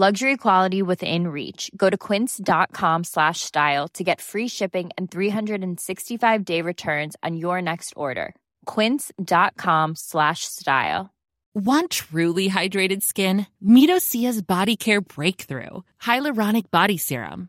Luxury quality within reach. Go to quince.com slash style to get free shipping and 365-day returns on your next order. quince.com slash style. Want truly hydrated skin? Meet Body Care Breakthrough Hyaluronic Body Serum.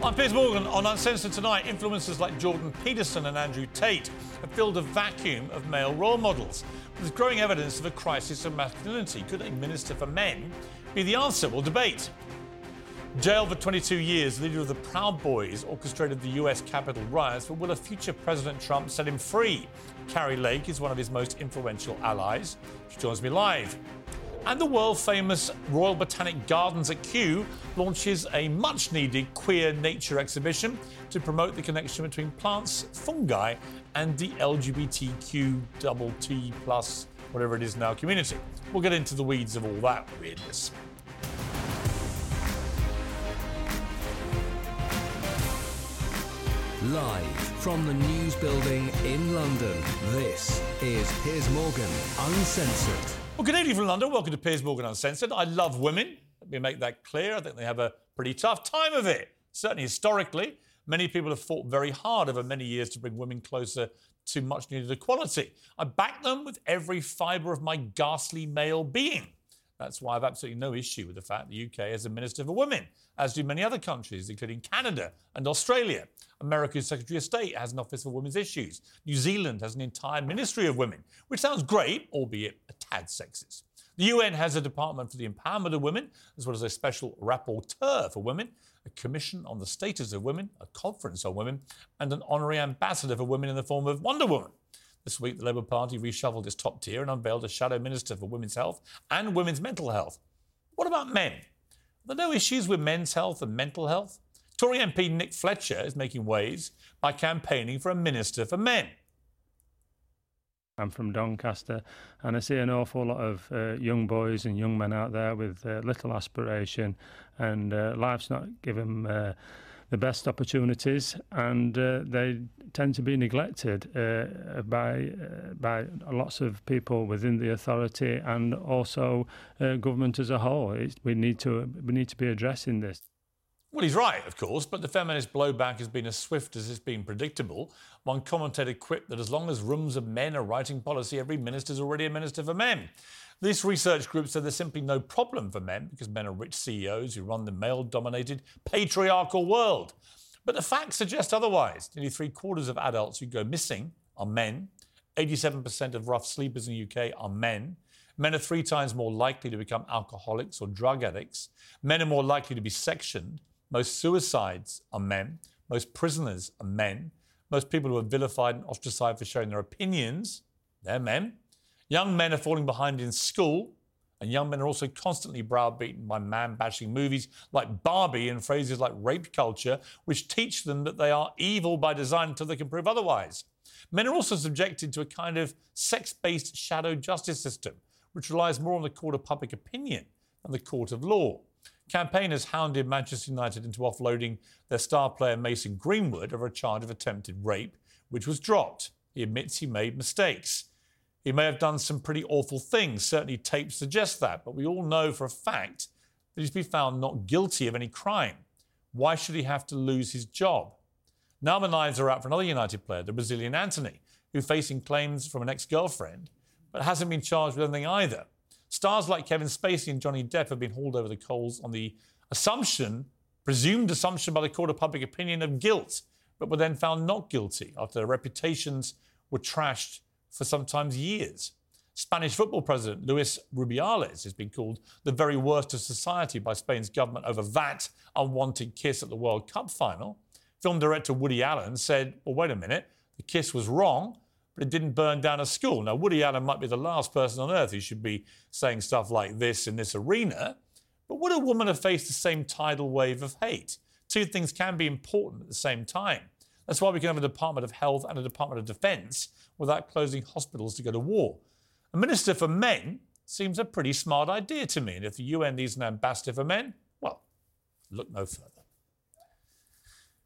I'm Piers Morgan on Uncensored tonight. Influencers like Jordan Peterson and Andrew Tate have filled a vacuum of male role models. There's growing evidence of a crisis of masculinity. Could a minister for men be the answer? We'll debate. Jailed for 22 years, leader of the Proud Boys orchestrated the US Capitol riots, but will a future President Trump set him free? Kari Lake is one of his most influential allies. She joins me live. And the world famous Royal Botanic Gardens at Kew launches a much needed queer nature exhibition to promote the connection between plants, fungi, and the LGBTQ double T plus, whatever it is now, community. We'll get into the weeds of all that weirdness. Live from the News Building in London, this is Piers Morgan Uncensored. Well, good evening from London. Welcome to Piers Morgan Uncensored. I love women. Let me make that clear. I think they have a pretty tough time of it. Certainly historically, many people have fought very hard over many years to bring women closer to much needed equality. I back them with every fibre of my ghastly male being. That's why I've absolutely no issue with the fact the UK has a Minister for Women, as do many other countries, including Canada and Australia. America's Secretary of State has an Office for Women's Issues. New Zealand has an entire Ministry of Women, which sounds great, albeit a tad sexist. The UN has a Department for the Empowerment of Women, as well as a special rapporteur for women, a commission on the status of women, a conference on women, and an honorary ambassador for women in the form of Wonder Woman. This week, the Labour Party reshuffled its top tier and unveiled a shadow minister for women's health and women's mental health. What about men? Are there no issues with men's health and mental health? Tory MP Nick Fletcher is making waves by campaigning for a minister for men. I'm from Doncaster, and I see an awful lot of uh, young boys and young men out there with uh, little aspiration, and uh, life's not given uh, the best opportunities, and uh, they tend to be neglected uh, by uh, by lots of people within the authority and also uh, government as a whole. It's, we need to we need to be addressing this. Well, he's right, of course, but the feminist blowback has been as swift as it's been predictable. One commentator quipped that as long as rooms of men are writing policy, every minister is already a minister for men. This research group said there's simply no problem for men because men are rich CEOs who run the male dominated patriarchal world. But the facts suggest otherwise. Nearly three quarters of adults who go missing are men. 87% of rough sleepers in the UK are men. Men are three times more likely to become alcoholics or drug addicts. Men are more likely to be sectioned. Most suicides are men. Most prisoners are men. Most people who are vilified and ostracized for sharing their opinions, they're men. Young men are falling behind in school, and young men are also constantly browbeaten by man bashing movies like Barbie and phrases like rape culture, which teach them that they are evil by design until they can prove otherwise. Men are also subjected to a kind of sex based shadow justice system, which relies more on the court of public opinion than the court of law. Campaigners hounded Manchester United into offloading their star player Mason Greenwood over a charge of attempted rape, which was dropped. He admits he made mistakes. He may have done some pretty awful things. Certainly, tapes suggest that, but we all know for a fact that he's been found not guilty of any crime. Why should he have to lose his job? Now the knives are out for another United player, the Brazilian Antony, who's facing claims from an ex girlfriend, but hasn't been charged with anything either. Stars like Kevin Spacey and Johnny Depp have been hauled over the coals on the assumption, presumed assumption by the court of public opinion of guilt, but were then found not guilty after their reputations were trashed for sometimes years. Spanish football president Luis Rubiales has been called the very worst of society by Spain's government over that unwanted kiss at the World Cup final. Film director Woody Allen said, Well, wait a minute, the kiss was wrong, but it didn't burn down a school. Now, Woody Allen might be the last person on earth who should be saying stuff like this in this arena, but would a woman have faced the same tidal wave of hate? Two things can be important at the same time. That's why we can have a Department of Health and a Department of Defence without closing hospitals to go to war. A minister for men seems a pretty smart idea to me. And if the UN needs an ambassador for men, well, look no further.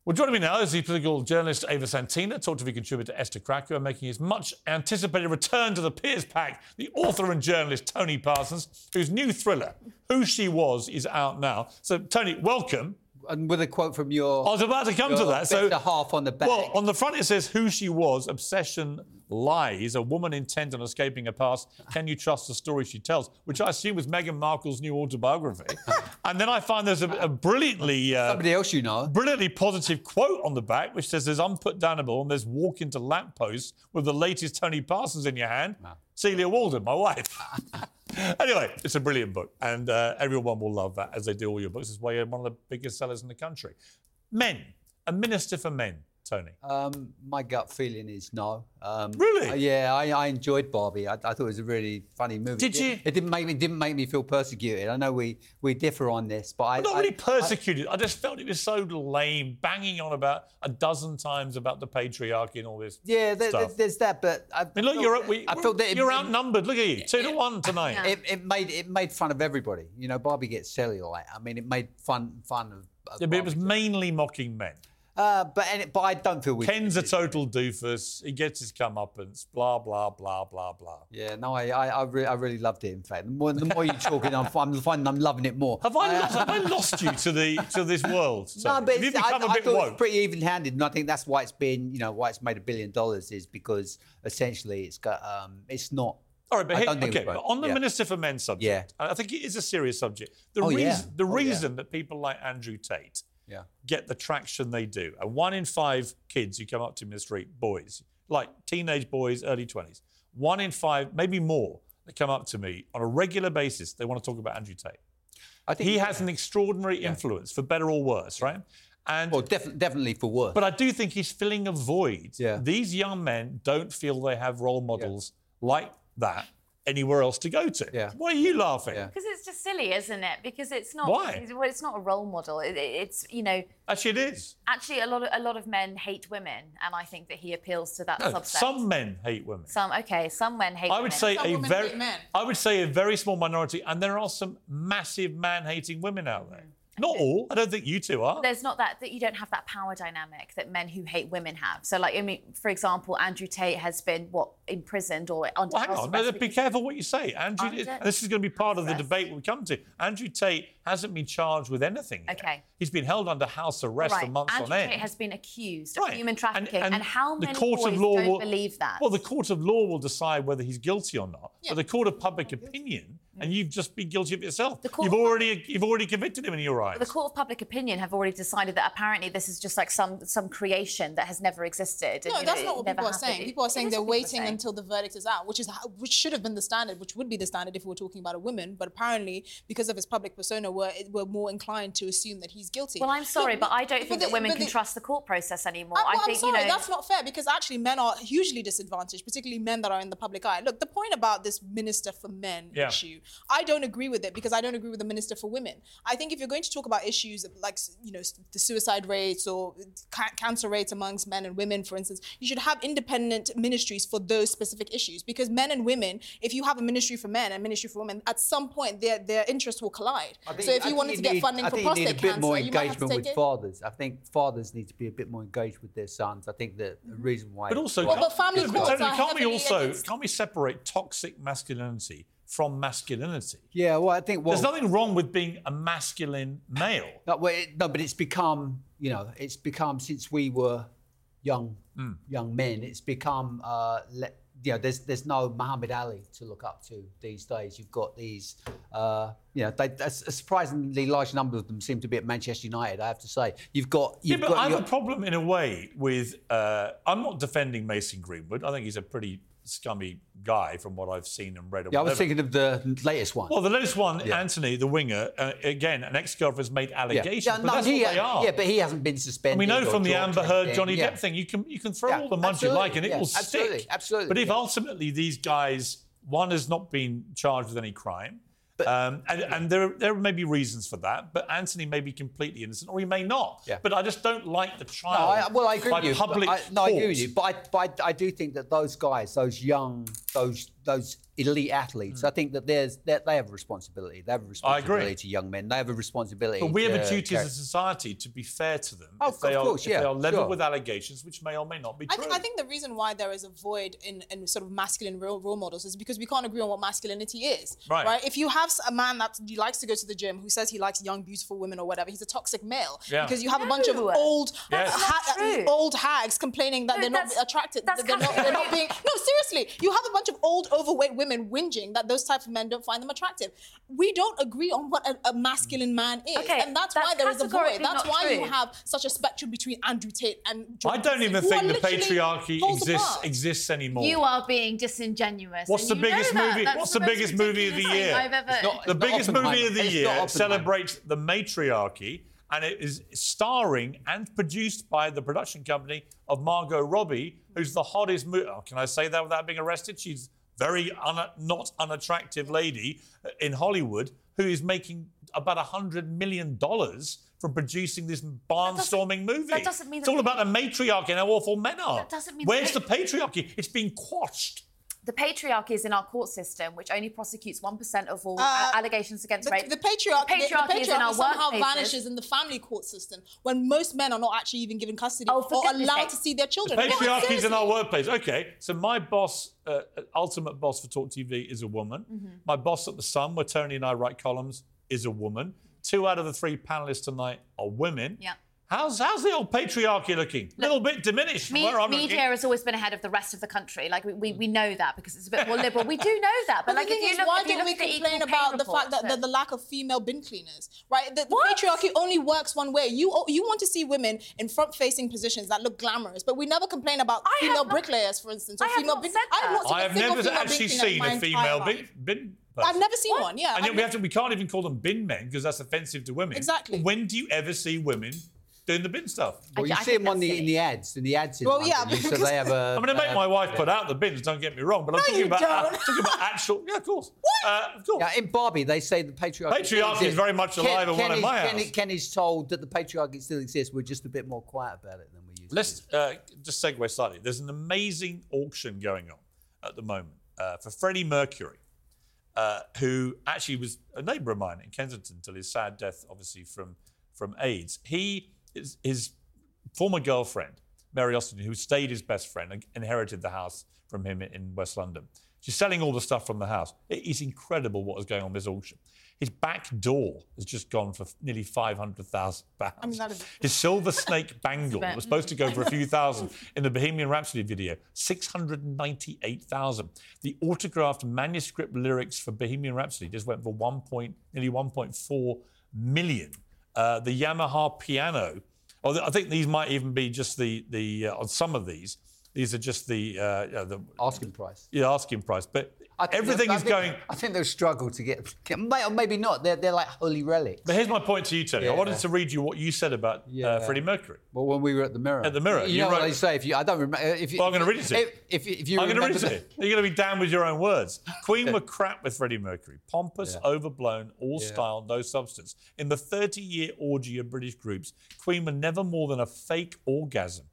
Well, joining me now is the political journalist Ava Santina, Talk TV contributor Esther Krakue, making his much anticipated return to the Piers Pack, the author and journalist Tony Parsons, whose new thriller, Who She Was, is out now. So, Tony, welcome and with a quote from your. I was about to come to that. So the half on the back. Well, on the front it says who she was, obsession lies, a woman intent on escaping her past. Can you trust the story she tells? Which I assume was Meghan Markle's new autobiography. and then I find there's a, a brilliantly uh, somebody else you know, brilliantly positive quote on the back which says there's unputdownable and there's walk into lampposts with the latest Tony Parsons in your hand. Celia Walden, my wife. anyway, it's a brilliant book, and uh, everyone will love that as they do all your books. It's why you're one of the biggest sellers in the country. Men, a minister for men. Tony? Um, my gut feeling is no. Um, really? Uh, yeah, I, I, enjoyed Barbie. I, I, thought it was a really funny movie. Did you? It, it, didn't make me didn't make me feel persecuted. I know we we differ on this, but i'm not really persecuted. I, just felt it was so lame, banging on about a dozen times about the patriarchy and all this. Yeah, there, there's that, but I, mean, look, you're we, I felt that you're it, outnumbered. Look at you, two to one tonight. It, it, made it made fun of everybody. You know, Barbie gets cellulite. I mean, it made fun fun of. of yeah, but it was mainly mocking men. Uh, but but I don't feel we. Ken's a total doofus. He gets his comeuppance. Blah blah blah blah blah. Yeah, no, I I, I, re- I really loved it. In fact, the more, the more you're talking, I'm, I'm finding I'm loving it more. Have I, lost, have I lost you to the to this world? So, no, but have you become I, a bit I thought woke? pretty even-handed, and I think that's why it's been you know why it's made a billion dollars is because essentially it's got um it's not all right, but here, okay, but on the yeah. Minister for Men subject, yeah. I think it is a serious subject. The oh, reason, yeah. the oh, reason that people like Andrew Tate yeah. get the traction they do. And one in five kids who come up to me in the street, boys, like teenage boys, early 20s, one in five, maybe more, that come up to me on a regular basis, they want to talk about Andrew Tate. I think he has an extraordinary yeah. influence, for better or worse, right? And well, def- definitely for worse. But I do think he's filling a void. Yeah. These young men don't feel they have role models yeah. like that anywhere else to go to. Yeah. Why are you laughing? Because it's just silly, isn't it? Because it's not. Why? It's, well, it's not a role model. It, it's you know. Actually, it is. Actually, a lot of a lot of men hate women, and I think that he appeals to that no, subset. Some men hate women. Some okay. Some men hate. I would women. say some a very. I would say a very small minority, and there are some massive man-hating women out there. Mm. Not all. I don't think you two are. There's not that that you don't have that power dynamic that men who hate women have. So, like, I mean, for example, Andrew Tate has been what imprisoned or under well, hang on. No, be careful what you say, Andrew. this is going to be part of the debate we come to. Andrew Tate hasn't been charged with anything. Yet. Okay. He's been held under house arrest right. for months Andrew on end. Andrew Tate has been accused of human trafficking, and, and, and, how many the court boys of law don't will, believe that? Well, the court of law will decide whether he's guilty or not. Yeah. But the court of public opinion and you've just been guilty of yourself. You've already you've already convicted him in your eyes. The court of public opinion have already decided that apparently this is just like some some creation that has never existed. No, and, that's know, not what people are saying. People are saying they're waiting saying. until the verdict is out, which is which should have been the standard, which would be the standard if we were talking about a woman. But apparently, because of his public persona, we're we're more inclined to assume that he's guilty. Well, I'm sorry, but, but I don't think the, that women can the, trust the court process anymore. I, well, I think I'm sorry, you know, that's not fair because actually men are hugely disadvantaged, particularly men that are in the public eye. Look, the point about this minister for men yeah. issue, I don't agree with it because I don't agree with the minister for women. I think if you're going to talk about issues like you know the suicide rates or ca- cancer rates amongst men and women, for instance, you should have independent ministries for those specific issues because men and women, if you have a ministry for men and ministry for women, at some point their their interests will collide. Think, so if you wanted to get funding for prostate cancer, you need a bit more engagement with it. fathers. I think fathers need to be a bit more engaged with their sons. I think the, the reason why. But also, well, but family courts can't we also can't we separate toxic masculinity from masculinity. Yeah, well, I think well, there's nothing wrong with being a masculine male. No, well, it, no, but it's become, you know, it's become since we were young, mm. young men. It's become, uh, le- you know, there's there's no Muhammad Ali to look up to these days. You've got these, uh, you know, they, a surprisingly large number of them seem to be at Manchester United. I have to say, you've got. You've yeah, but got, I have a problem in a way with. Uh, I'm not defending Mason Greenwood. I think he's a pretty scummy guy from what I've seen and read. Yeah, I was thinking of the latest one. Well, the latest one, Yeah. Antony, the winger, uh, again, an ex-girlfriend's made allegations, Yeah, but no, that's he, what they are. yeah, but he hasn't been suspended. We know from the Amber Heard. Johnny yeah. Depp thing, you can you can throw Yeah, all the mud you like and it yeah, will absolutely, stick. absolutely, But if yeah. ultimately these guys, one has not been charged with any crime. Um, and, and there, there may be reasons for that, but Antony may be completely innocent, or he may not. Yeah. But I just don't like the No, trial. I, well, I agree by with you. Public I, no, I agree with you. But I, but I, I do think that those guys, those young, those those elite athletes, I hmm. think that there's that they have a responsibility. They have a responsibility agree. to young men. They have a responsibility. But we have a duty care- as a society to be fair to them. Oh, if they of are, course, if yeah, they are level sure. with allegations, which may or may not be I, true. th- I think the reason why there is a void in, in sort of masculine role, role models is because we can't agree on what masculinity is. Right. right. If you have a man that he likes to go to the gym who says he likes young, beautiful women or whatever, he's a toxic male. Yeah. Because you have a bunch of old Yes. ha- That's not true. old hags complaining that No, they're not attracted. that's that they're not, they're not being. No, seriously. You have a bunch of old, overweight women whinging that those types of men don't find them attractive. We don't agree on what a, a masculine man is, Okay, and that's, that's why there is a void. That's not why you have such a spectrum between Andrew Tate and. I don't even think the patriarchy exists apart. exists anymore. You are being disingenuous. What's the biggest movie- That's what's the most biggest movie of the year? I've ever. It's not- The biggest movie of the It's year celebrates the matriarchy, and it is starring and produced by the production company of Margot Robbie, who's the hottest. Mo- oh, can I say that without being arrested? She's very un- not unattractive lady uh, in Hollywood who is making about a hundred million dollars from producing this barnstorming movie. that doesn't mean it's all about the matriarchy and how awful men are. That doesn't mean Where's the the patriarchy? It's being quashed. The patriarchy is in our court system, which only prosecutes 1% of all Uh, allegations against The, rape. the patriarchy, The patriarchy is in our somehow workplaces. vanishes in the family court system when most men are not actually even given custody Oh, or allowed sake. to see their children. The No, patriarchy is in our workplace. Okay, so my boss, uh, ultimate boss for Talk TV, is a woman. Mm-hmm. My boss at the Sun, where Tony and I write columns, is a woman. Two out of the three panelists tonight are women. Yeah. How's how's the old patriarchy looking? A little bit diminished Me- where I'm media looking. has always been ahead of the rest of the country. Like we, we, we know that because it's a bit more liberal. We do know that, but, But like the if thing you is, look, why if you don't look we complain about the fact that reports, the, the lack of female bin cleaners, right? The, the patriarchy only works one way. You you want to see women in front-facing positions that look glamorous, but we never complain about I female not- bricklayers, for instance, or I have female bin. I have not seen I a have single never actually bin cleaner in seen a female life. bin, bin I've never seen one. Yeah, And yet I've we have to. We can't even call them bin men because that's offensive to women. Exactly. When do you ever see women doing the bin stuff? Well, you I see think them on that's the in silly. the ads, in the ads in Well, London. yeah, you- so because- they have a. I'm going to make uh, my wife put out the bins. Don't get me wrong, but I'm talking you about don't. I'm talking about actual. Yeah, of course. Uh, of course. Yeah, in Barbie, they say the patriarchy. Patriarchy still is exists. very much alive and well in is- my Ken, house. Ken is told that the patriarchy still exists. We're just a bit more quiet about it than we used to. Let's uh, just segue slightly. There's an amazing auction going on at the moment uh, for Freddie Mercury, uh, who actually was a neighbour of mine in Kensington until his sad death, obviously from from AIDS. He is his former girlfriend, Mary Austin, who stayed his best friend, inherited the house from him in West London. She's selling all the stuff from the house. It is incredible what is going on this auction. His back door has just gone for nearly five hundred thousand pounds. I mean, is- His silver snake bangle was supposed to go for a few thousand in the Bohemian Rhapsody video, 698,000. The autographed manuscript lyrics for Bohemian Rhapsody just went for 1 point, nearly 1.4 million. Uh, the Yamaha piano, or I think these might even be just the, the uh, on some of these, these are just the, uh, the asking price. yeah, asking price. But everything I is think- going. I think they'll struggle to get, or maybe not. They're, they're like holy relics. But here's my point to you, Tony. I wanted to read you what you said about uh, Freddie Mercury. Well, when we were at the mirror. At the Mirror, You, you know what wrote- they say? If you, I don't remember. If you, Well, I'm gonna read it to you. If, if, if you I'm going to read it to you. You're going to be down with your own words. Queen were crap with Freddie Mercury. Pompous, Yeah. overblown, all style, no substance. In the 30 year orgy of British groups, Queen were never more than a fake orgasm.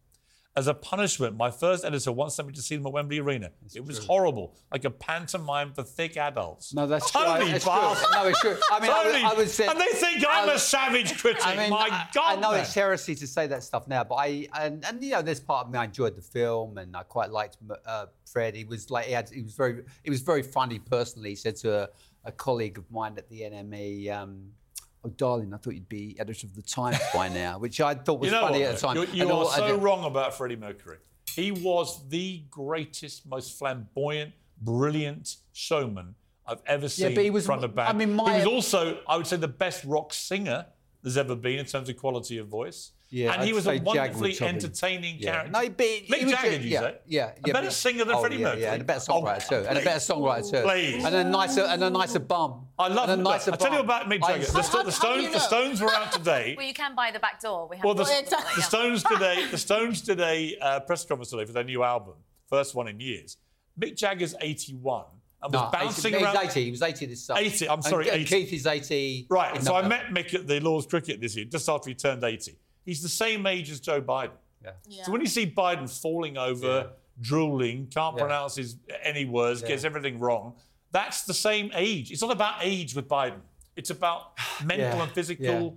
As a punishment, my first editor once sent me to see them at Wembley Arena. it was horrible, like a pantomime for thick adults. No, that's true. Tony It's true. No, it's true. I mean, I would, Tony, I would say. and they think I I'm a savage critic. I mean, my I, God, I know man. it's heresy to say that stuff now, but I and, and you know, there's part of me I enjoyed the film and I quite liked uh, Fred. He was like he had he was very he was very funny personally. He said to a, a colleague of mine at the NME. Um, Oh, darling, I thought you'd be editor of the Times by now, which I thought was You know funny what, at the time. though? You, are so wrong about Freddie Mercury. He was the greatest, most flamboyant, brilliant showman I've ever seen but he was- front of back. I mean, my- he was also, I would say, the best rock singer there's ever been in terms of quality of voice. Yeah, and he I'd was a wonderfully would top him. entertaining Yeah. character. No, but Mick Jagger, a- did you yeah, say? yeah, a yeah, better but- singer than oh, Freddie yeah, Mercury. Yeah, and a better Oh, songwriter too, and a better songwriter too, Please. and a nicer and a nicer bum. I love and it. a nicer I tell you about Mick I- Jagger. The, How- Sto- the how Stones, you the? Stones were out today. Well, you can buy the back door. We have Well, the, the Stones today, the Stones today uh, press conference today for their new album, first one in years. Mick Jagger's 81 and was No, bouncing 80, around. He's 80. He was 80 this summer. 80, I'm sorry, Ke- 80. Keith is 80. Right, in so I November. met Mick at the Lord's Cricket this year, just after he turned 80. He's the same age as Joe Biden. Yeah. Yeah. So when you see Biden falling over, drooling, can't Yeah. pronounce his any words, gets everything wrong, that's the same age. It's not about age with Biden. It's about mental Yeah. and physical Yeah.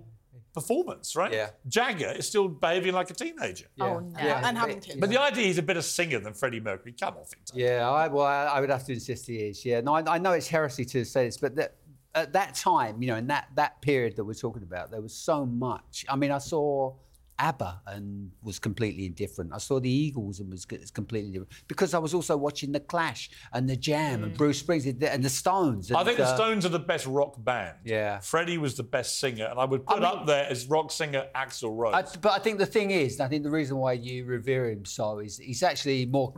performance, right? Yeah. Jagger is still behaving like a teenager. Oh, no. Yeah. and having kids. But the idea he's a better singer than Freddie Mercury. Come off it. Yeah, I, well, I, I would have to insist he is. Yeah, no, I, I know it's heresy to say this, but that, at that time, you know, in that that period that we're talking about, there was so much. I mean, I saw ABBA and was completely indifferent. I saw the Eagles and was completely different because I was also watching the Clash and the Jam and Bruce Springsteen and the Stones. And, I think the uh, Stones are the best rock band. Yeah. Freddie was the best singer, and I would put mean- up there as rock singer Axl Rose. I, but I think the thing is, I think the reason why you revere him so is he's actually more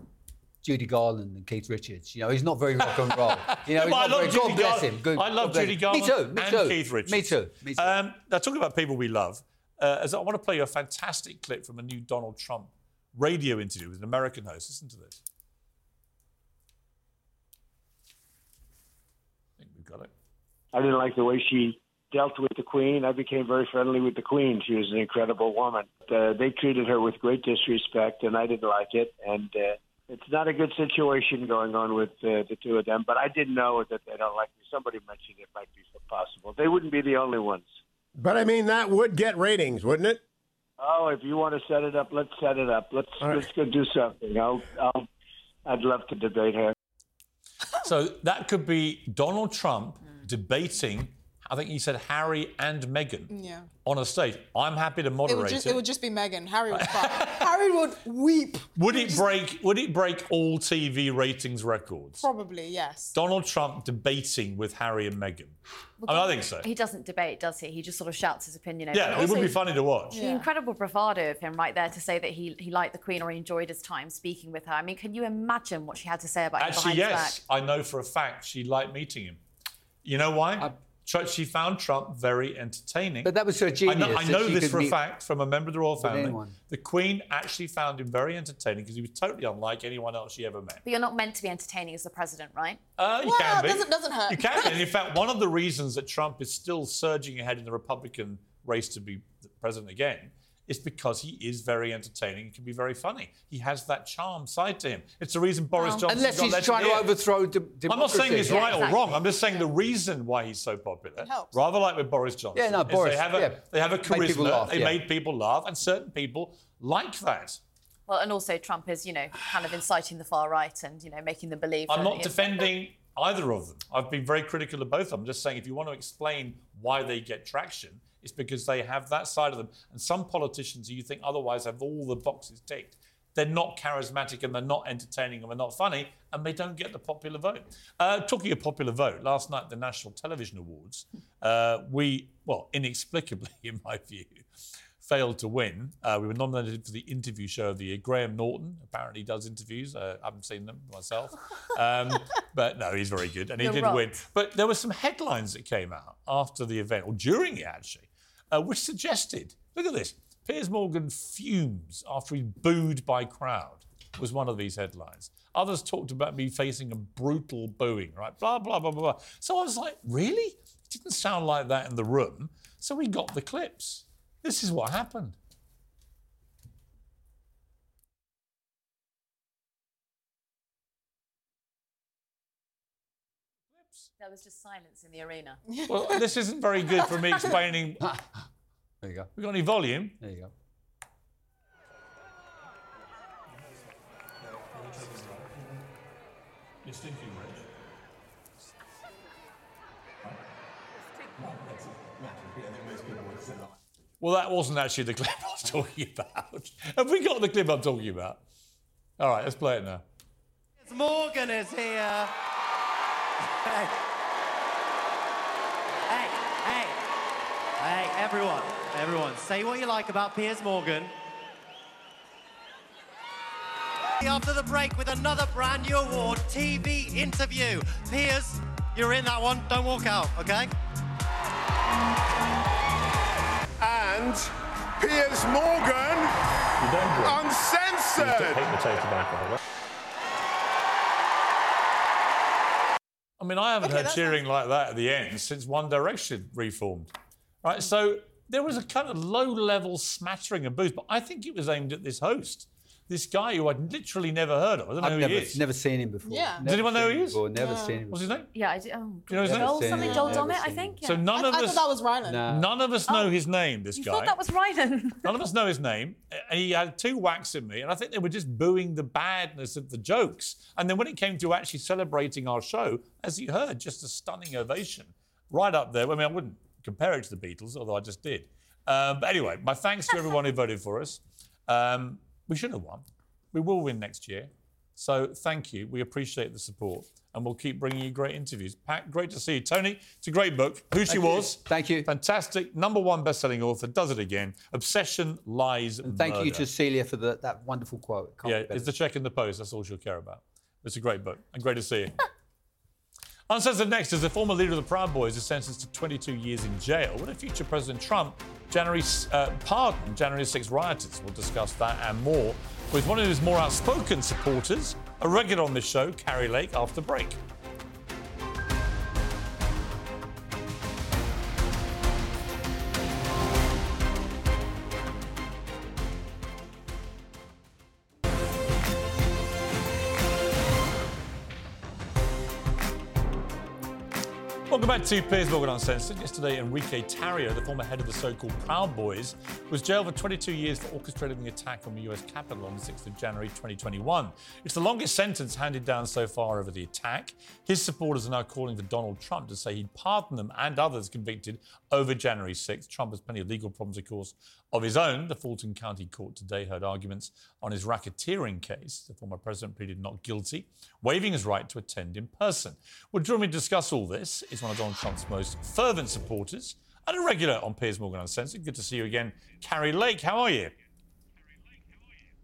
Judy Garland and Keith Richards. You know, he's not very rock and roll. You know, he's But I love very, Judy God bless Garland. him. Good, I love Judy. Garland Me too. Me and too. Keith Richards. Me too. Me too. Um, now, talking about people we love, uh, as I want to play you a fantastic clip from a new Donald Trump radio interview with an American host. Listen to this. I think we've got it. I didn't like the way she dealt with the Queen. I became very friendly with the Queen. She was an incredible woman. Uh, they treated her with great disrespect, and I didn't like it. And uh, it's not a good situation going on with uh, the two of them. But I didn't know that they don't like me. Somebody mentioned it might be possible. They wouldn't be the only ones. But I mean, that would get ratings, wouldn't it? Oh, if you want to set it up, let's set it up. Let's All right. let's go do something. I'll, I'll I'd love to debate her. So that could be Donald Trump debating, I think he said Harry and Meghan Yeah. on a stage. I'm happy to It moderate would just it would just be Meghan. Harry would cry. Harry would weep. Would it break? Would it break all TV ratings records? Probably, yes. Donald Trump debating with Harry and Meghan. I, mean, I think so. He doesn't debate, does he? He just sort of shouts his opinion over. Yeah, And it would be funny to watch. The incredible bravado of him right there to say that he, he liked the Queen or he enjoyed his time speaking with her. I mean, can you imagine what she had to say about him Actually, behind yes, his back? I know for a fact she liked meeting him. You know why? Tr- she found Trump very entertaining. But that was her I genius. know, I know this for a fact from a member of the royal family. anyone. The Queen actually found him very entertaining because he was totally unlike anyone else she ever met. But you're not meant to be entertaining as the president, right? Uh, you Well, can be. doesn't- doesn't hurt. You can be. And in fact, one of the reasons that Trump is still surging ahead in the Republican race to be president again is because he is very entertaining He can be very funny. He has that charm side to him. It's the reason Boris Johnson Unless he's let trying in. to overthrow de- democracy. I'm not saying it's Yeah, right or wrong. I'm just saying the reason why he's so popular, It helps. rather like with Boris Johnson, Yeah, no, Boris, they have a, yeah, they have a made charisma. laugh, they yeah. made people laugh, and certain people like that. Well, and also Trump is, you know, kind of inciting the far right and, you know, making them believe. I'm not he is- defending either of them. I've been very critical of both of them. I'm just saying if you want to explain why they get traction, it's because they have that side of them. And some politicians who you think otherwise have all the boxes ticked. They're not charismatic and they're not entertaining and they're not funny and they don't get the popular vote. Uh, talking of popular vote, last night the National Television Awards, uh, we, well, inexplicably in my view, failed to win. Uh, we were nominated for the interview show of the year. Graham Norton apparently does interviews. Uh, I haven't seen them myself. Um, but no, he's very good. And he You're did right. win. But there were some headlines that came out after the event, or during it actually, uh, which suggested look at this Piers Morgan fumes after he's booed by crowd, was one of these headlines. Others talked about me facing a brutal booing, right? Blah, blah, blah, blah, blah. So I was like, really? It didn't sound like that in the room. So we got the clips. This is what happened. There was just silence in the arena. Well, this isn't very good for me explaining. There you go. We got any volume? There you go. You're stinking, Well, that wasn't actually the clip I was talking about. Have we got the clip I'm talking about? All right, let's play it now. Piers Morgan is here. hey. Hey, hey. Hey, everyone, everyone, say what you like about Piers Morgan. After the break with another brand new award, TV interview. Piers, you're in that one. Don't walk out, okay? And Piers Morgan, uncensored. I mean, I haven't Okay, heard that's cheering like that at the end since One Direction reformed. Right, so there was a kind of low-level smattering of boos, but I think it was aimed at this host, this guy who I'd literally never heard of. I don't know I've who never, he is. never seen him before. Yeah. Does anyone know who he is? Before, never Yeah. seen him. What's his name? Yeah, I do. Oh, Do you know his name? Joel, Never something seen Joel never Dommett, I seen think. So none I, of I us, thought that was Rylan. No. none of us know Oh, his name. This guy. you guy. thought that was Rylan. None of us know his name. And he had two whacks at me, and I think they were just booing the badness of the jokes. And then when it came to actually celebrating our show, as you heard, just a stunning ovation. Right up there. I mean, I wouldn't compare it to the Beatles, although I just did. Um, but anyway, my thanks to everyone who voted for us. Um, we should have won. We will win next year. So thank you. We appreciate the support. And we'll keep bringing you great interviews. Pat, great to see you. Tony, it's a great book. Who She you. Was. Thank you. Fantastic. Number one best-selling author. Does it again. Obsession, Lies, And thank you to Celia for the, that wonderful quote. Can't Yeah, it's the check in the post. That's all she'll care about. It's a great book and great to see you. Uncensored next is the former leader of the Proud Boys is sentenced to 22 years in jail. What if future President Trump January uh, pardon January 6 rioters? We'll discuss that and more with one of his more outspoken supporters, a regular on this show, Kari Lake, after break. Piers Morgan Uncensored. Yesterday, Enrique Tarrio, the former head of the so-called Proud Boys, was jailed for 22 years for orchestrating the attack on the US Capitol on the 6th of January 2021. It's the longest sentence handed down so far over the attack. His supporters are now calling for Donald Trump to say he'd pardon them and others convicted over January 6th. Trump has plenty of legal problems, of course, of his own. The Fulton County Court today heard arguments on his racketeering case. The former president pleaded not guilty, waiving his right to attend in person. Well, joining me to discuss all this is one of Donald Trump's most fervent supporters and a regular on Piers Morgan Uncensored. Good to see you again, Kari Lake. How are you?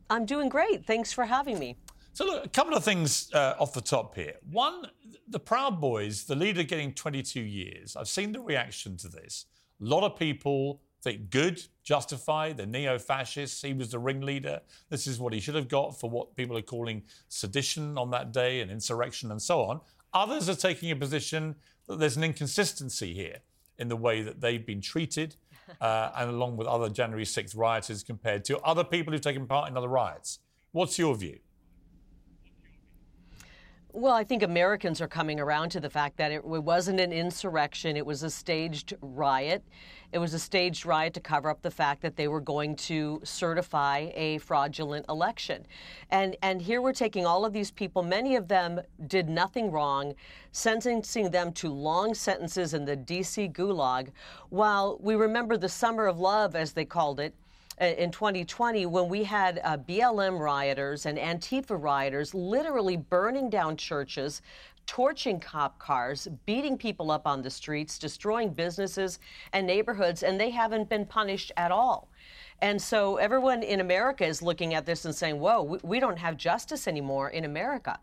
I'm doing great. Thanks for having me. So, look, a couple of things uh, off the top here. One, the Proud Boys, the leader getting 22 years. I've seen the reaction to this. A lot of people think good, justified, they're neo fascists. He was the ringleader. This is what he should have got for what people are calling sedition on that day and insurrection and so on. Others are taking a position that there's an inconsistency here in the way that they've been treated, uh, and along with other January 6th rioters compared to other people who've taken part in other riots. What's your view? Well, I think Americans are coming around to the fact that it wasn't an insurrection, it was a staged riot. It was a staged riot to cover up the fact that they were going to certify a fraudulent election. And and here we're taking all of these people, many of them did nothing wrong, sentencing them to long sentences in the DC gulag, while we remember the summer of love as they called it in 2020 when we had uh, BLM rioters and Antifa rioters literally burning down churches, torching cop cars, beating people up on the streets, destroying businesses and neighborhoods, and they haven't been punished at all. And so everyone in America is looking at this and saying, whoa, we, we don't have justice anymore in America.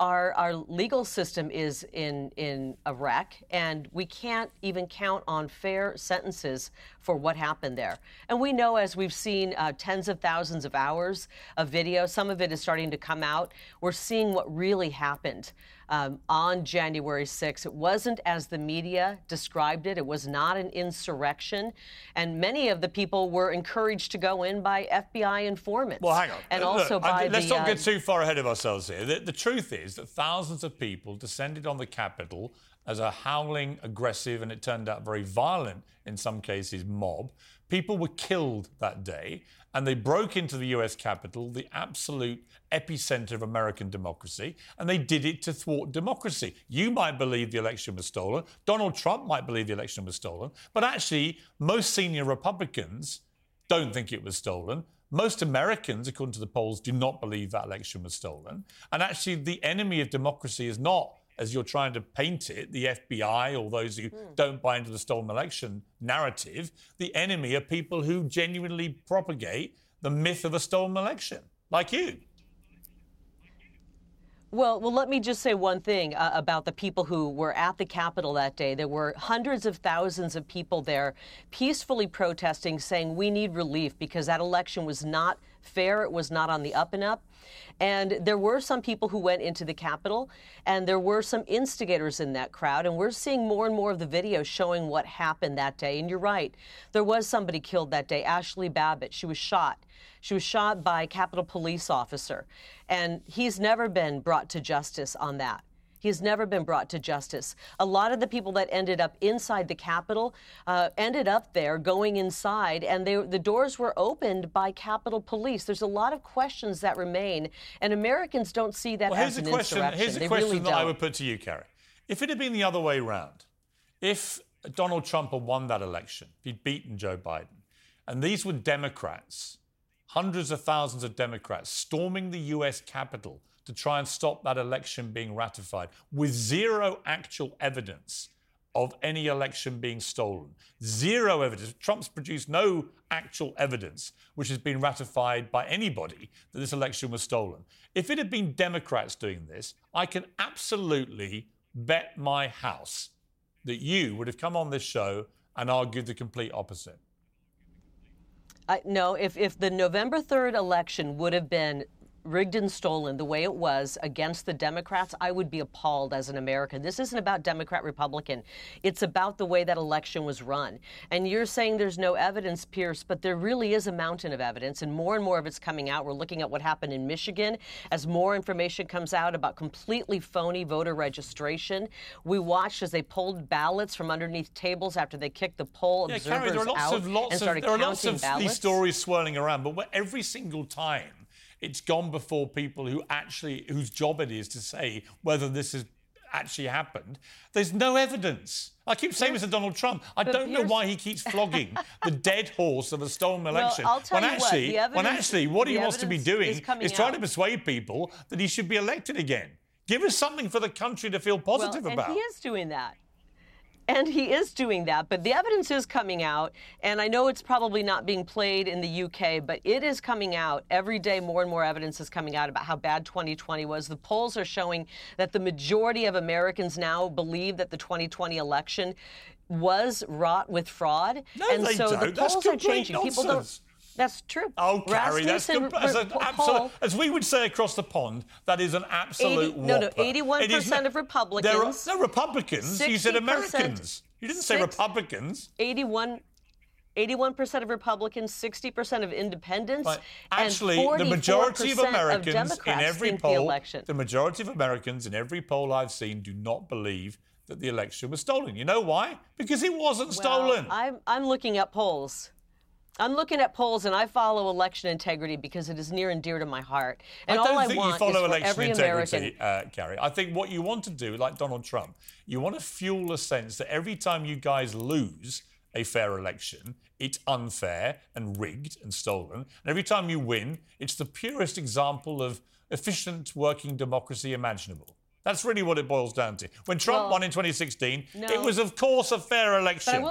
Our, our legal system is in, in a wreck, and we can't even count on fair sentences for what happened there. And we know, as we've seen uh, tens of thousands of hours of video, some of it is starting to come out. We're seeing what really happened um, on January 6th. It wasn't as the media described it, it was not an insurrection. And many of the people were encouraged to go in by FBI informants. Well, hang on. And Look, also I- by let's the. not get uh, too far ahead of ourselves here. The, the truth is that thousands of people descended on the Capitol as a howling, aggressive, and it turned out very violent, in some cases, mob. People were killed that day, and they broke into the US Capitol, the absolute epicenter of American democracy, and they did it to thwart democracy. You might believe the election was stolen. Donald Trump might believe the election was stolen. But actually, most senior Republicans don't think it was stolen. Most Americans, according to the polls, do not believe that election was stolen. And actually, the enemy of democracy is not as you're trying to paint it, the FBI or those who mm. don't buy into the stolen election narrative, the enemy are people who genuinely propagate the myth of a stolen election, like you. Well, well, let me just say one thing uh, about the people who were at the Capitol that day. There were hundreds of thousands of people there peacefully protesting, saying we need relief because that election was not fair. It was not on the up and up. And there were some people who went into the Capitol, and there were some instigators in that crowd. And we're seeing more and more of the videos showing what happened that day. And you're right, there was somebody killed that day, Ashley Babbitt. She was shot. She was shot by a Capitol police officer. And he's never been brought to justice on that. He's never been brought to justice. A lot of the people that ended up inside the Capitol uh, ended up there going inside, and they, the doors were opened by Capitol Police. There's a lot of questions that remain, and Americans don't see that well, as an question, insurrection. Here's a they question really that don't. I would put to you, Kari. If it had been the other way around, if Donald Trump had won that election, if he'd beaten Joe Biden, and these were Democrats, hundreds of thousands of Democrats storming the US Capitol to try and stop that election being ratified with zero actual evidence of any election being stolen. Zero evidence. Trump's produced no actual evidence which has been ratified by anybody that this election was stolen. If it had been Democrats doing this, I can absolutely bet my house that you would have come on this show and argued the complete opposite. No, if, if the November 3rd election would have been rigged and stolen the way it was against the Democrats, I would be appalled as an American. This isn't about Democrat Republican. It's about the way that election was run. And you're saying there's no evidence, Piers, but there really is a mountain of evidence, and more and more of it's coming out. We're looking at what happened in Michigan as more information comes out about completely phony voter registration. We watched as they pulled ballots from underneath tables after they kicked the poll yeah, observers Kari, there are lots out of, lots and started of, there are counting lots of ballots. these stories swirling around, but every single time it's gone before people who actually whose job it is to say whether this has actually happened. There's no evidence. I keep saying this to Donald Trump. I But don't know why he keeps flogging the dead horse of a stolen Well, election. I'll tell when you what, actually, when actually, what he wants to be doing is is trying to persuade people that he should be elected again. Give us something for the country to feel positive well, about. And he is doing that. And he is doing that, but the evidence is coming out, and I know it's probably not being played in the UK, but it is coming out every day. More and more evidence is coming out about how bad 2020 was. The polls are showing that the majority of Americans now believe that the 2020 election was wrought with fraud, No, and they so the don't. That's polls are changing. People don't. That's true. Oh, Kari, that's Rasmussen as, an absolute, as we would say across the pond, that is an absolute 80 no, no, 81% It is of Republicans. There are, no, Republicans. You said Americans. You didn't say Republicans. 81 81% of Republicans, 60% of independents, and actually, the 44% majority of Americans in every poll, the election. the majority of Americans in every poll I've seen do not believe that the election was stolen. You know why? Because it wasn't stolen. I'm, I'm looking at polls. I'm looking at polls, and I follow election integrity because it is near and dear to my heart. And I don't all I think want you follow election integrity, American. uh, Gary. I think what you want to do, like Donald Trump, you want to fuel a sense that every time you guys lose a fair election, it's unfair and rigged and stolen. And every time you win, it's the purest example of efficient working democracy imaginable. That's really what it boils down to. When Trump Well, won in 2016, no. it was, of course, a fair election.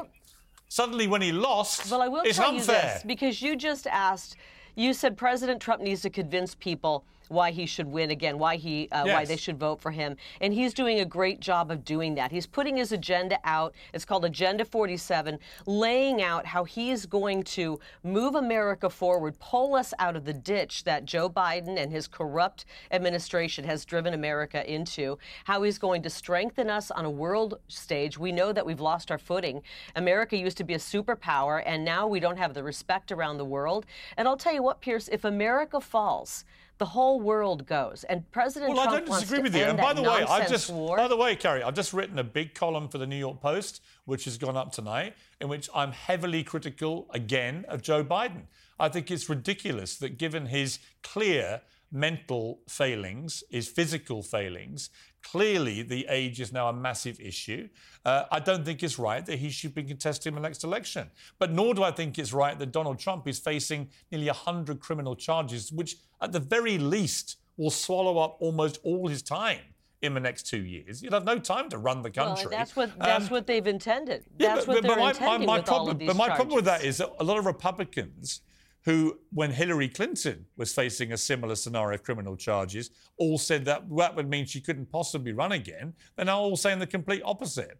Suddenly, when he lost, Well, I will it's tell unfair. you this because you just asked. You said President Trump needs to convince people why he should win again, why he, uh, why they should vote for him, and he's doing a great job of doing that. He's putting his agenda out. It's called Agenda 47, laying out how he is going to move America forward, pull us out of the ditch that Joe Biden and his corrupt administration has driven America into. How he's going to strengthen us on a world stage. We know that we've lost our footing. America used to be a superpower, and now we don't have the respect around the world. And I'll tell you what, Piers, if America falls, the whole world goes. And President Well, Trump I don't wants disagree to with you. And by the way, I've nonsense just war. by the way, Kari, I've just written a big column for the New York Post, which has gone up tonight, in which I'm heavily critical again of Joe Biden. I think it's ridiculous that given his clear mental failings, his physical failings, clearly the age is now a massive issue. Uh, I don't think it's right that he should be contesting the next election. But nor do I think it's right that Donald Trump is facing nearly 100 criminal charges, which at the very least will swallow up almost all his time in the next two years. You'd have no time to run the country. Well, that's what that's um, what they've intended. That's yeah, but, what they're but my, intending my, my with problem, all of these But my charges. problem with that is that a lot of Republicans who, when Hillary Clinton was facing a similar scenario of criminal charges, all said that that would mean she couldn't possibly run again. They're now all saying the complete opposite.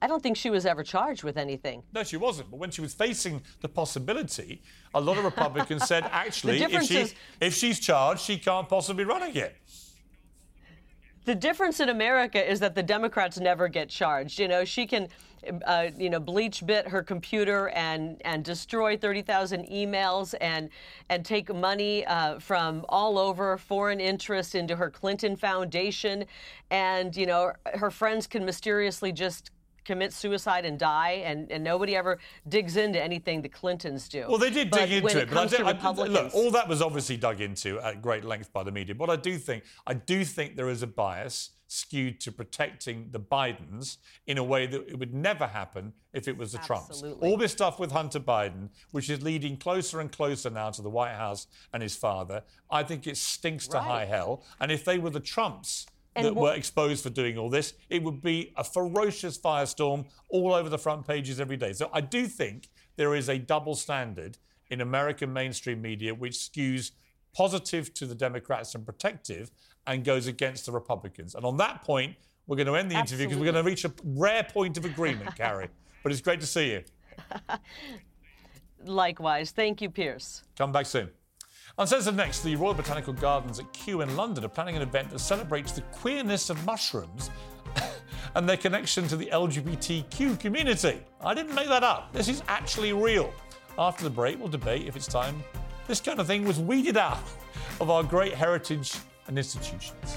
I don't think she was ever charged with anything. No, she wasn't. But when she was facing the possibility, a lot of Republicans said, actually, if, she, is, if she's charged, she can't possibly run again. The difference in America is that the Democrats never get charged. You know, she can, uh, you know, bleach bit her computer and and destroy 30,000 emails and and take money uh, from all over foreign interests into her Clinton Foundation, and you know, her friends can mysteriously just commit suicide and die, and, and nobody ever digs into anything the Clintons do. Well, they did but dig into it, it but I, did, to I, Republicans, look, all that was obviously dug into at great length by the media. But I do think, I do think there is a bias skewed to protecting the Bidens in a way that it would never happen if it was the Trumps. Absolutely. All this stuff with Hunter Biden, which is leading closer and closer now to the White House and his father, I think it stinks to Right. high hell. And if they were the Trumps And that wha- were exposed for doing all this, it would be a ferocious firestorm all over the front pages every day. So I do think there is a double standard in American mainstream media which skews positive to the Democrats and protective and goes against the Republicans. And on that point, we're going to end the interview because we're going to reach a rare point of agreement, Kari. But it's great to see you. likewise. Thank you, Piers. Come back soon. Uncensored next, the Royal Botanical Gardens at Kew in London are planning an event that celebrates the queerness of mushrooms and their connection to the LGBTQ community. I didn't make that up. This is actually real. After the break, we'll debate if it's time this kind of thing was weeded out of our great heritage and institutions.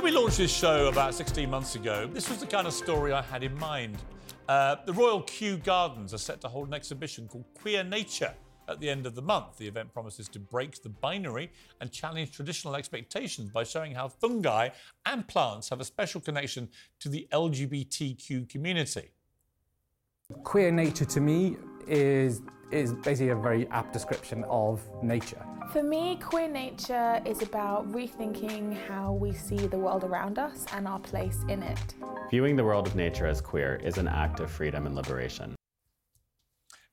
When we launched this show about 16 months ago, this was the kind of story I had in mind. Uh, the Royal Kew Gardens are set to hold an exhibition called Queer Nature at the end of the month. The event promises to break the binary and challenge traditional expectations by showing how fungi and plants have a special connection to the LGBTQ community. Queer nature to me is is basically a very apt description of nature. For me, queer nature is about rethinking how we see the world around us and our place in it. Viewing the world of nature as queer is an act of freedom and liberation.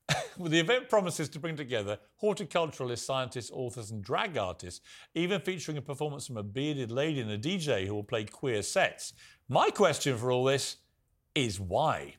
Well, the event promises to bring together horticulturalists, scientists, authors, and drag artists, even featuring a performance from a bearded lady and a DJ who will play queer sets. My question for all this is why?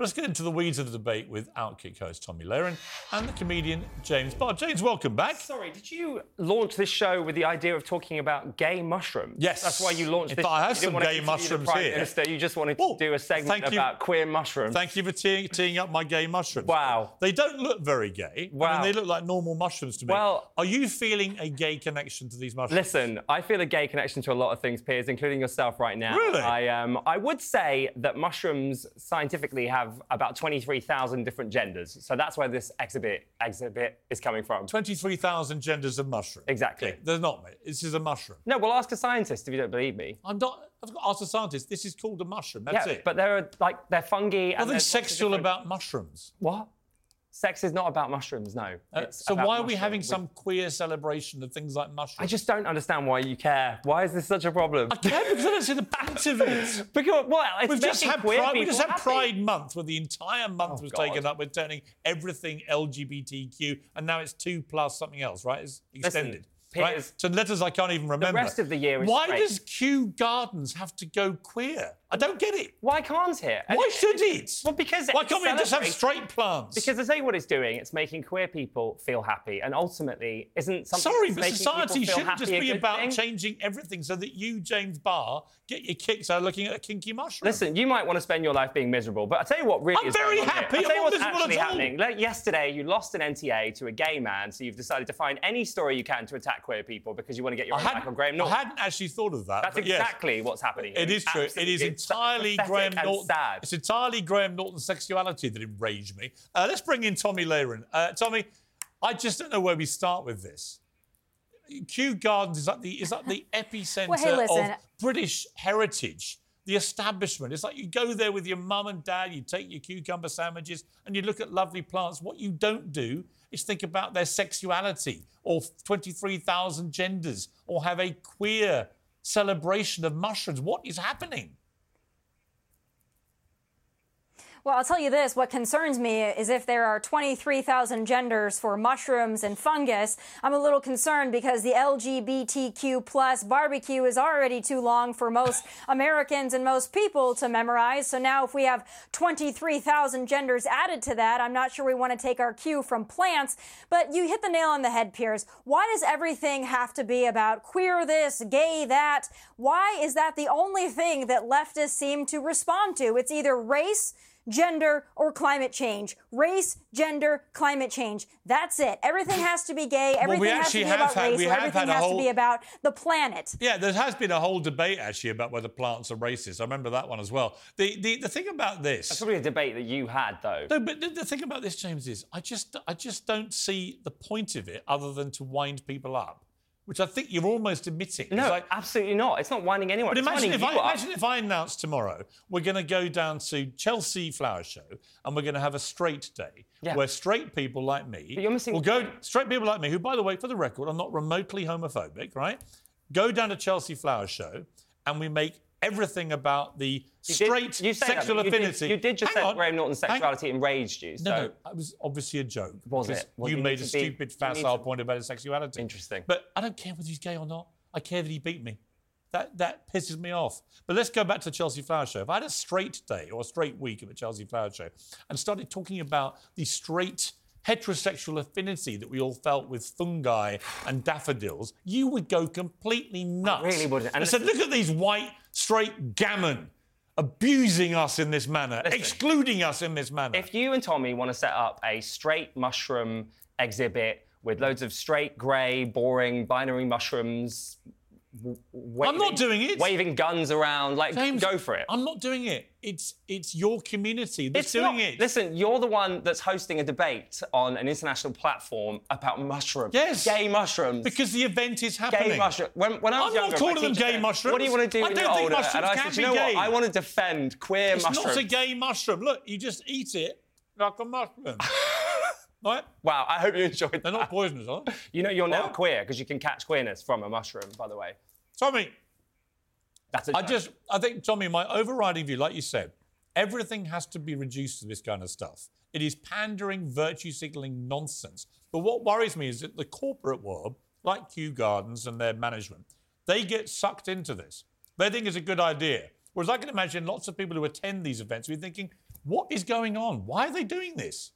Let's get into the weeds of the debate with Outkick host Tomi Lahren and the comedian James Barr. James, welcome back. Sorry, did you launch this show with the idea of talking about gay mushrooms? Yes. That's why you launched In this I have some gay mushrooms here. Minister, you just wanted to do a segment thank you. about queer mushrooms. Thank you for teeing, teeing up my gay mushrooms. Wow. They don't look very gay. I Wow. mean, they look like normal mushrooms to me. Well- are you feeling a gay connection to these mushrooms? Listen, I feel a gay connection to a lot of things, Piers, including yourself right now. Really? I um, I would say that mushrooms scientifically have about 23,000 different genders. So that's where this exhibit exhibit is coming from. 23,000 genders of mushroom. Exactly. Okay, There's not, mate. This is a mushroom. No, well, ask a scientist if you don't believe me. I'm not. I've got to ask a scientist. This is called a mushroom. That's yeah, it. but there are like they're fungi. and Nothing there's lots of sexual different- about mushrooms. What? Sex is not about mushrooms, no. Uh, so why are we having some queer celebration of things like mushrooms? I just don't understand why you care. Why is this such a problem? I care because I don't see the point of it. because well, it's We've just had queer Pride, we just had happy. Pride Month, where the entire month Oh, was God. taken up with turning everything LGBTQ, and now it's two plus something else, right? It's extended. right? Piers, So letters I can't even remember. The rest of the year is Why straight. does Kew Gardens have to go queer? I don't get it. Why can't it? Why it- should it? Well, because Why can't we just have straight plants? Because I tell you what it's doing, it's making queer people feel happy, and ultimately, isn't something Sorry, but society shouldn't just be about thing? changing everything so that you, James Barr, get your kicks out of looking at a kinky mushroom. Listen, you might want to spend your life being miserable, but I tell you what really I'm is very here. happy. I'll tell I'm you what's actually happening. Like, yesterday, you lost an NTA to a gay man, so you've decided to find any story you can to attack queer people because you want to get your I own back on Graham I hadn't actually thought of that. That's but yes. exactly what's happening. here. It is true. Absolutely. It's entirely pathetic Graham Norton. sad. It's entirely Graham Norton's sexuality that enraged me. Uh, let's bring in Tomi Lahren. Uh, Tomi, I just don't know where we start with this. Kew Gardens is like the is like the epicenter Well, hey, of British heritage. The establishment. It's like you go there with your mum and dad, you take your cucumber sandwiches, and you look at lovely plants. What you don't do is think about their sexuality or 23,000 genders or have a queer celebration of mushrooms. What is happening? Well, I'll tell you this what concerns me is if there are 23,000 genders for mushrooms and fungus, I'm a little concerned because the LGBTQ plus barbecue is already too long for most Americans and most people to memorize. So now if we have 23,000 genders added to that, I'm not sure we want to take our cue from plants. But you hit the nail on the head, Piers. Why does everything have to be about queer this, gay that? Why is that the only thing that leftists seem to respond to? It's either race, gender, or climate change. Race, gender, climate change. That's it. Everything has to be gay. Everything we has to be have about had- race. we have everything had a has whole- to be about the planet. Yeah, there has been a whole debate actually about whether plants are racist. I remember that one as well. The the, the thing about this. That's probably a debate that you had, though. No, but the, the thing about this, James, is I just I just don't see the point of it other than to wind people up, which I think you're almost admitting. No, like- absolutely not. It's not winding anyone. but imagine if I imagine if I announce tomorrow we're going to go down to Chelsea Flower Show and we're going to have a straight day Yeah. where straight people like me But you're missing will go straight people like me who, by the way, for the record, are not remotely homophobic, right? Go down to Chelsea Flower Show and we make everything about the You did- straight you say that, sexual but you did- affinity. You did, just Hang say on. Graham Norton's Hang- sexuality enraged you. So. No, no, it was obviously a joke. Was it? Well, you you made a be- stupid, need facile to- point about his sexuality. Interesting. But I don't care whether he's gay or not. I care that he beat me. That that pisses me off. But let's go back to the Chelsea Flower Show. If I had a straight day or a straight week at the Chelsea Flower Show and started talking about the straight heterosexual affinity that we all felt with fungi and daffodils, you would go completely nuts. really wouldn't. And I said, look at these white, straight gammon abusing us in this manner, Listen. excluding us in this manner. If you and Tomi want to set up a straight mushroom exhibit with loads of straight, grey, boring, binary mushrooms, waving, not doing it. Waving guns around, like James, go for it. I'm not doing it. It's it's your community that's It's doing not- it. Listen, you're the one that's hosting a debate on an international platform about mushrooms. Yes. Gay mushrooms. Because the event is happening. Gay mushrooms. When, when I was I'm younger, not calling them gay said, mushrooms. What do you want to do I don't think older? mushrooms and I can said, be you know gay. what? I want to defend queer It's mushrooms. It's not a gay mushroom. Look, you just eat it like a mushroom. right? Wow, I hope you enjoyed that. They're not poisonous, are they? You know you're now What? queer because you can catch queerness from a mushroom, by the way. Tomi, That's a I joke. just, I think, Tomi, my overriding view, like you said, everything has to be reduced to this kind of stuff. It is pandering, virtue signaling nonsense. But what worries me is that the corporate world, like Kew Gardens and their management, they get sucked into this. They think it's a good idea. Whereas I can imagine lots of people who attend these events will be thinking, What is going on? Why are they doing this?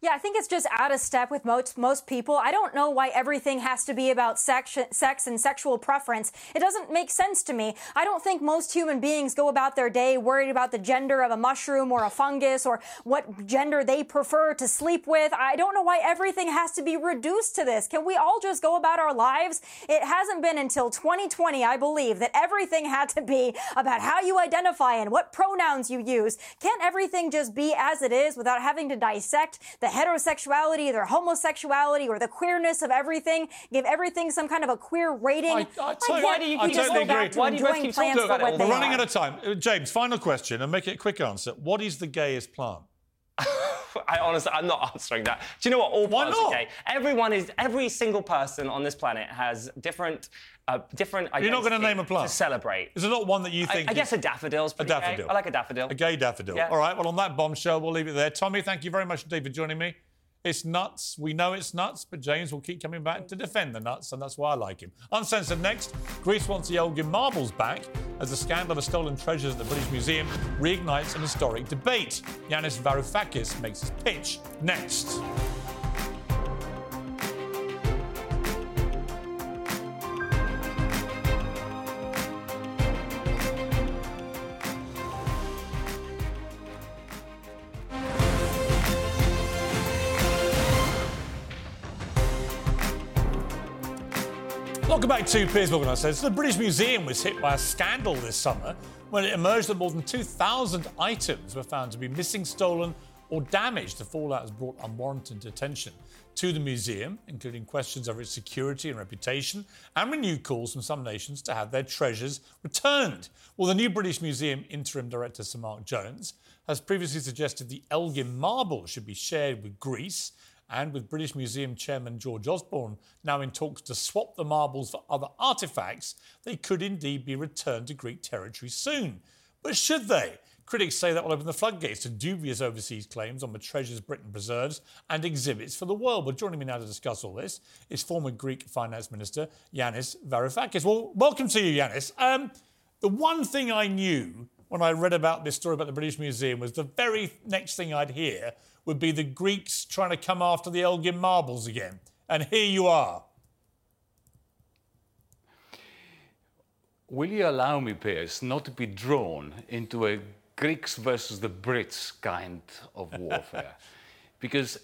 Yeah, I think it's just out of step with most most people. I don't know why everything has to be about sex, sex and sexual preference. It doesn't make sense to me. I don't think most human beings go about their day worried about the gender of a mushroom or a fungus or what gender they prefer to sleep with. I don't know why everything has to be reduced to this. Can we all just go about our lives? It hasn't been until 2020, I believe, that everything had to be about how you identify and what pronouns you use. Can't everything just be as it is without having to dissect the the heterosexuality, their homosexuality, or the queerness of everything, give everything some kind of a queer rating. I, I, totally, why do you I just totally go back agree. to enjoying plants for what We're running are? out of time. Uh, James, final question, and make it a quick answer. What is the gayest plant? I honestly, I'm not answering that. Do you know what? All Why plants not? are gay. Everyone is, every single person on this planet has different, uh, different. You're not going to name a plant to celebrate. Is there not one that you think? I, guess a daffodil's a pretty gay. daffodil. I like a daffodil. A gay daffodil. Yeah. All right. Well, on that bombshell, we'll leave it there. Tomi, thank you very much indeed for joining me. It's nuts. We know it's nuts, but James will keep coming back to defend the nuts, and that's why I like him. Uncensored next. Greece wants the Elgin marbles back as the scandal of a stolen treasures at the British Museum reignites an historic debate. Yanis Varoufakis makes his pitch next. Welcome back to Piers Morgan I said The British Museum was hit by a scandal this summer when it emerged that more than 2,000 items were found to be missing, stolen, or damaged. The fallout has brought unwarranted attention to the museum, including questions over its security and reputation, and renewed calls from some nations to have their treasures returned. Well, the new British Museum interim director, Sir Mark Jones, has previously suggested the Elgin marble should be shared with Greece. And with British Museum Chairman George Osborne now in talks to swap the marbles for other artefacts, they could indeed be returned to Greek territory soon. But should they? Critics say that will open the floodgates to dubious overseas claims on the treasures Britain preserves and exhibits for the world. But joining me now to discuss all this is former Greek Finance Minister Yanis Varoufakis. Well, welcome to you, Yanis. Um, the one thing I knew when I read about this story about the British Museum was the very next thing I'd hear would be the Greeks trying to come after the Elgin marbles again. And here you are. Will you allow me, Piers, not to be drawn into a Greeks versus the Brits kind of warfare? because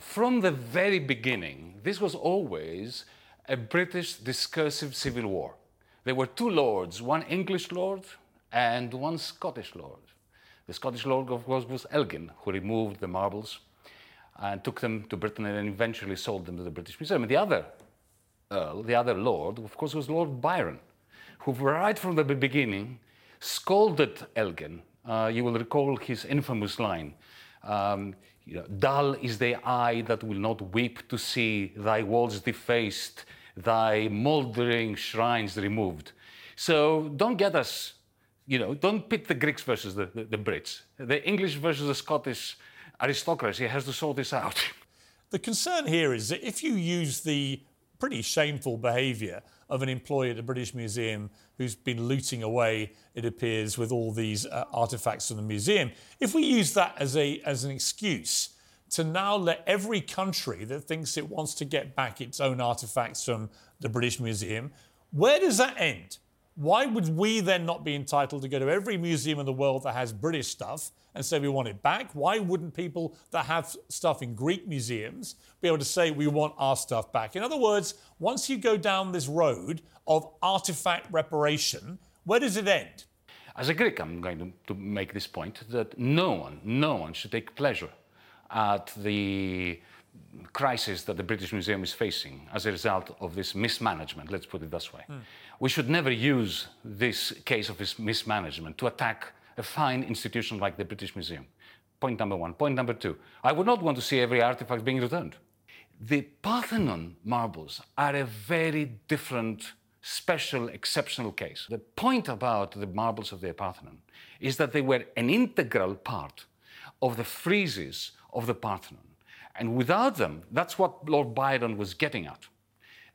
from the very beginning, this was always a British discursive civil war. There were two lords, one English lord and one Scottish lord. The Scottish lord, of course, was Elgin, who removed the marbles and took them to Britain and eventually sold them to the British Museum. And the other earl, the other lord, of course, was Lord Byron, who right from the beginning scolded Elgin. Uh, you will recall his infamous line. Um, you know, dull is the eye that will not weep to see thy walls defaced, thy mouldering shrines removed. So don't get us, you know, don't pit the Greeks versus the, the, the Brits. The English versus the Scottish aristocracy has to sort this out. The concern here is that if you use the pretty shameful behaviour of an employee at the British Museum who's been looting away, it appears, with all these uh, artefacts from the museum, if we use that as, a, as an excuse to now let every country that thinks it wants to get back its own artefacts from the British Museum, where does that end? Why would we then not be entitled to go to every museum in the world that has British stuff and say we want it back? Why wouldn't people that have stuff in Greek museums be able to say we want our stuff back? In other words, once you go down this road of artifact reparation, where does it end? As a Greek, I'm going to, to make this point that no one, no one should take pleasure at the crisis that the British Museum is facing as a result of this mismanagement, let's put it this way. Hmm. We should never use this case of mismanagement to attack a fine institution like the British Museum. Point number one. Point number two, I would not want to see every artifact being returned. The Parthenon marbles are a very different, special, exceptional case. The point about the marbles of the Parthenon is that they were an integral part of the friezes of the Parthenon. And without them, that's what Lord Byron was getting at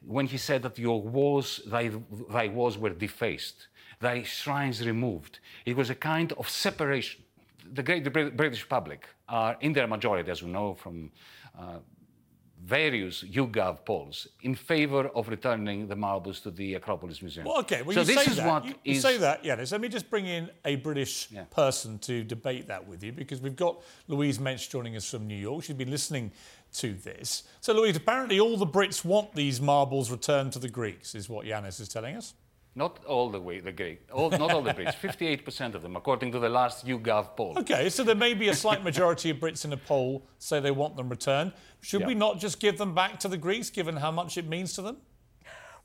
when he said that your walls, thy, thy walls were defaced the shrines removed. It was a kind of separation. The great the British public are, in their majority, as we know from uh, various YouGov polls in favor of returning the marbles to the Acropolis Museum. Well, okay, well, so you this say is that. what you, is- you say that, yeah. Let me just bring in a British person to debate that with you because we've got Louise Mensch joining us from New York. She's been listening to this. So, Louise, apparently all the Brits want these marbles returned to the Greeks, is what Yanis is telling us. Not all the way the Greek, all, not all the Brits. 58% of them, according to the last YouGov poll. Okay, so there may be a slight majority of Brits in a poll say they want them returned. Should Yeah. we not just give them back to the Greeks, given how much it means to them?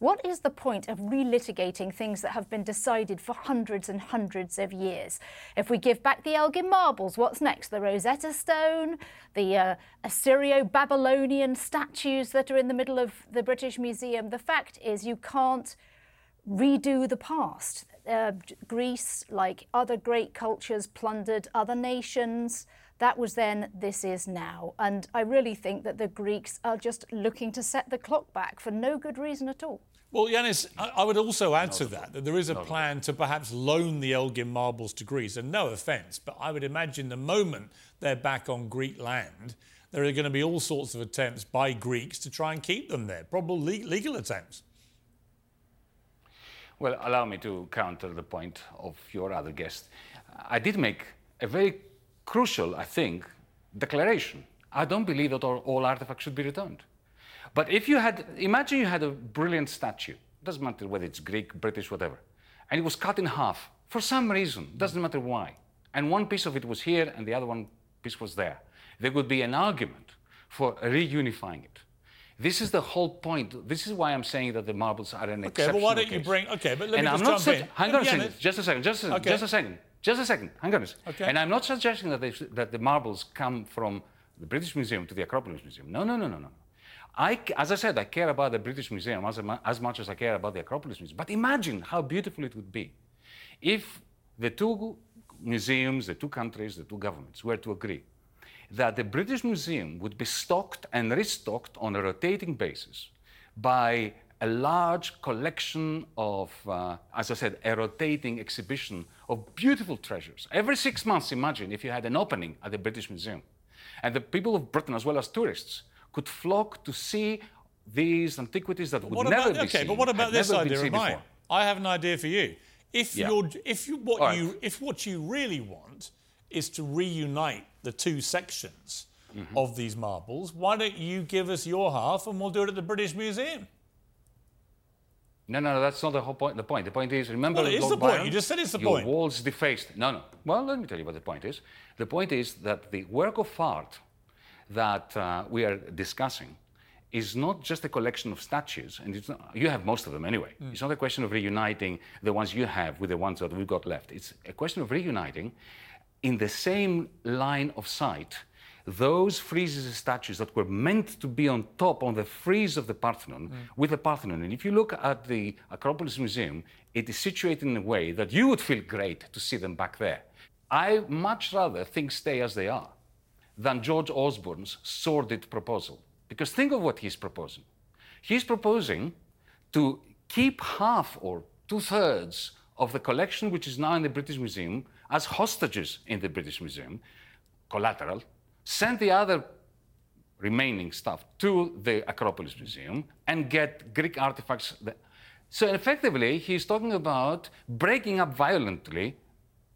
What is the point of relitigating things that have been decided for hundreds and hundreds of years? If we give back the Elgin marbles, what's next? The Rosetta Stone, the uh, Assyrio Babylonian statues that are in the middle of the British Museum. The fact is, you can't redo the past. Uh, Greece, like other great cultures, plundered other nations. That was then, this is now. And I really think that the Greeks are just looking to set the clock back for no good reason at all. Well, Yanis, I, would also add to that that there is a plan to perhaps loan the Elgin marbles to Greece. And no offence, but I would imagine the moment they're back on Greek land, there are going to be all sorts of attempts by Greeks to try and keep them there, probably legal attempts. Well, allow me to counter the point of your other guest. I did make a very crucial, I think, declaration. I don't believe that all, all artifacts should be returned. But if you had, imagine you had a brilliant statue, doesn't matter whether it's Greek, British, whatever, and it was cut in half for some reason, doesn't matter why, and one piece of it was here and the other one piece was there. There would be an argument for reunifying it. This is the whole point. This is why I'm saying that the marbles are an Okay, exceptional but why don't you case. bring? Okay, but let and me I'm just not jump in. hang on a second, just a second, just a, Okay. just a second, just a second. Hang on a second. Okay. And I'm not suggesting that, they, that the marbles come from the British Museum to the Acropolis Museum. No, no, no, no, no. I, as I said, I care about the British Museum as, as much as I care about the Acropolis Museum. But imagine how beautiful it would be if the two museums, the two countries, the two governments were to agree that the British Museum would be stocked and restocked on a rotating basis by a large collection of, uh, as I said, a rotating exhibition of beautiful treasures. Every six months, imagine if you had an opening at the British Museum. And the people of Britain, as well as tourists, could flock to see these antiquities that would What never about, be okay, seen. but what about this idea of mine? before. I have an idea for you. If Yeah. you're, if you, what right. you, if what you really want is to reunite the two sections Mm-hmm. of these marbles, why don't you give us your half and we'll do it at the British Museum? No, no, no, that's not the whole point. The point. The point is, remember. Well, it is the point. Byron? You just said it's the Your point. walls defaced. No, no. Well, let me tell you what the point is. The point is that the work of art that uh, we are discussing is not just a collection of statues, and it's not, you have most of them anyway. Hmm. It's not a question of reuniting the ones you have with the ones that we've got left. It's a question of reuniting in the same line of sight those friezes and statues that were meant to be on top on the frieze of the Parthenon Hmm. with the Parthenon. And if you look at the Acropolis Museum, it is situated in a way that you would feel great to see them back there. I much rather things stay as they are than George Osborne's sordid proposal. Because think of what he's proposing. He's proposing to keep half or two thirds of the collection, which is now in the British Museum, as hostages in the British Museum, collateral, send the other remaining stuff to the Acropolis Museum and get Greek artifacts. So effectively, he's talking about breaking up violently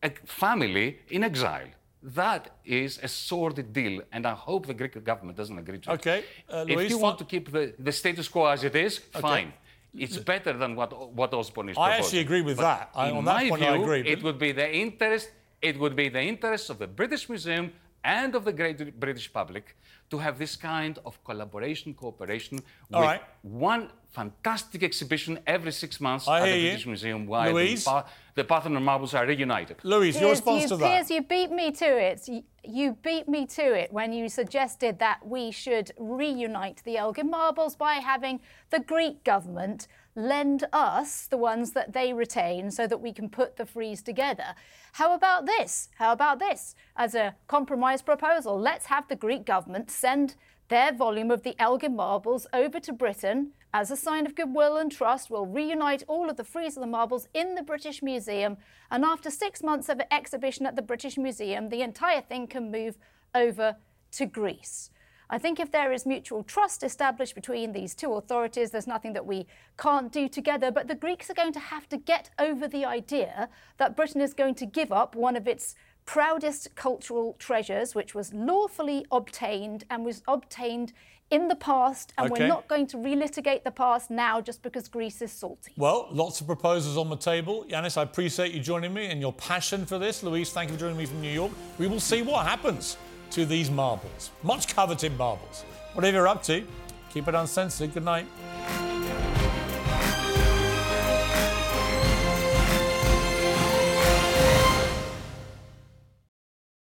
a family in exile. That is a sordid deal, and I hope the Greek government doesn't agree to it. Okay, uh, if you want to keep the, the status quo as it is, Okay. fine. It's better than what, what Osborne is proposing. I actually agree with But that. I- on that point, view, I agree, It would be the interest. It would be the interest of the British Museum and of the great British public to have this kind of collaboration, cooperation All with right. one fantastic exhibition every six months I at the you. British Museum, while Louise? The, Pa- the Parthenon marbles are reunited. Louise, your Piers, response you, to that? Piers, you beat me to it. You, you beat me to it when you suggested that we should reunite the Elgin marbles by having the Greek government lend us the ones that they retain so that we can put the frieze together. How about this? How about this? As a compromise proposal, let's have the Greek government send their volume of the Elgin marbles over to Britain as a sign of goodwill and trust. We'll reunite all of the the marbles in the British Museum. And after six months of exhibition at the British Museum, the entire thing can move over to Greece. I think if there is mutual trust established between these two authorities, there's nothing that we can't do together. But the Greeks are going to have to get over the idea that Britain is going to give up one of its proudest cultural treasures, which was lawfully obtained and was obtained in the past, and Okay. we're not going to relitigate the past now just because Greece is salty. Well, lots of proposals on the table. Yanis, I appreciate you joining me and your passion for this. Louise, thank you for joining me from New York. We will see what happens to these marbles, much coveted marbles. Whatever you're up to, keep it uncensored. Good night.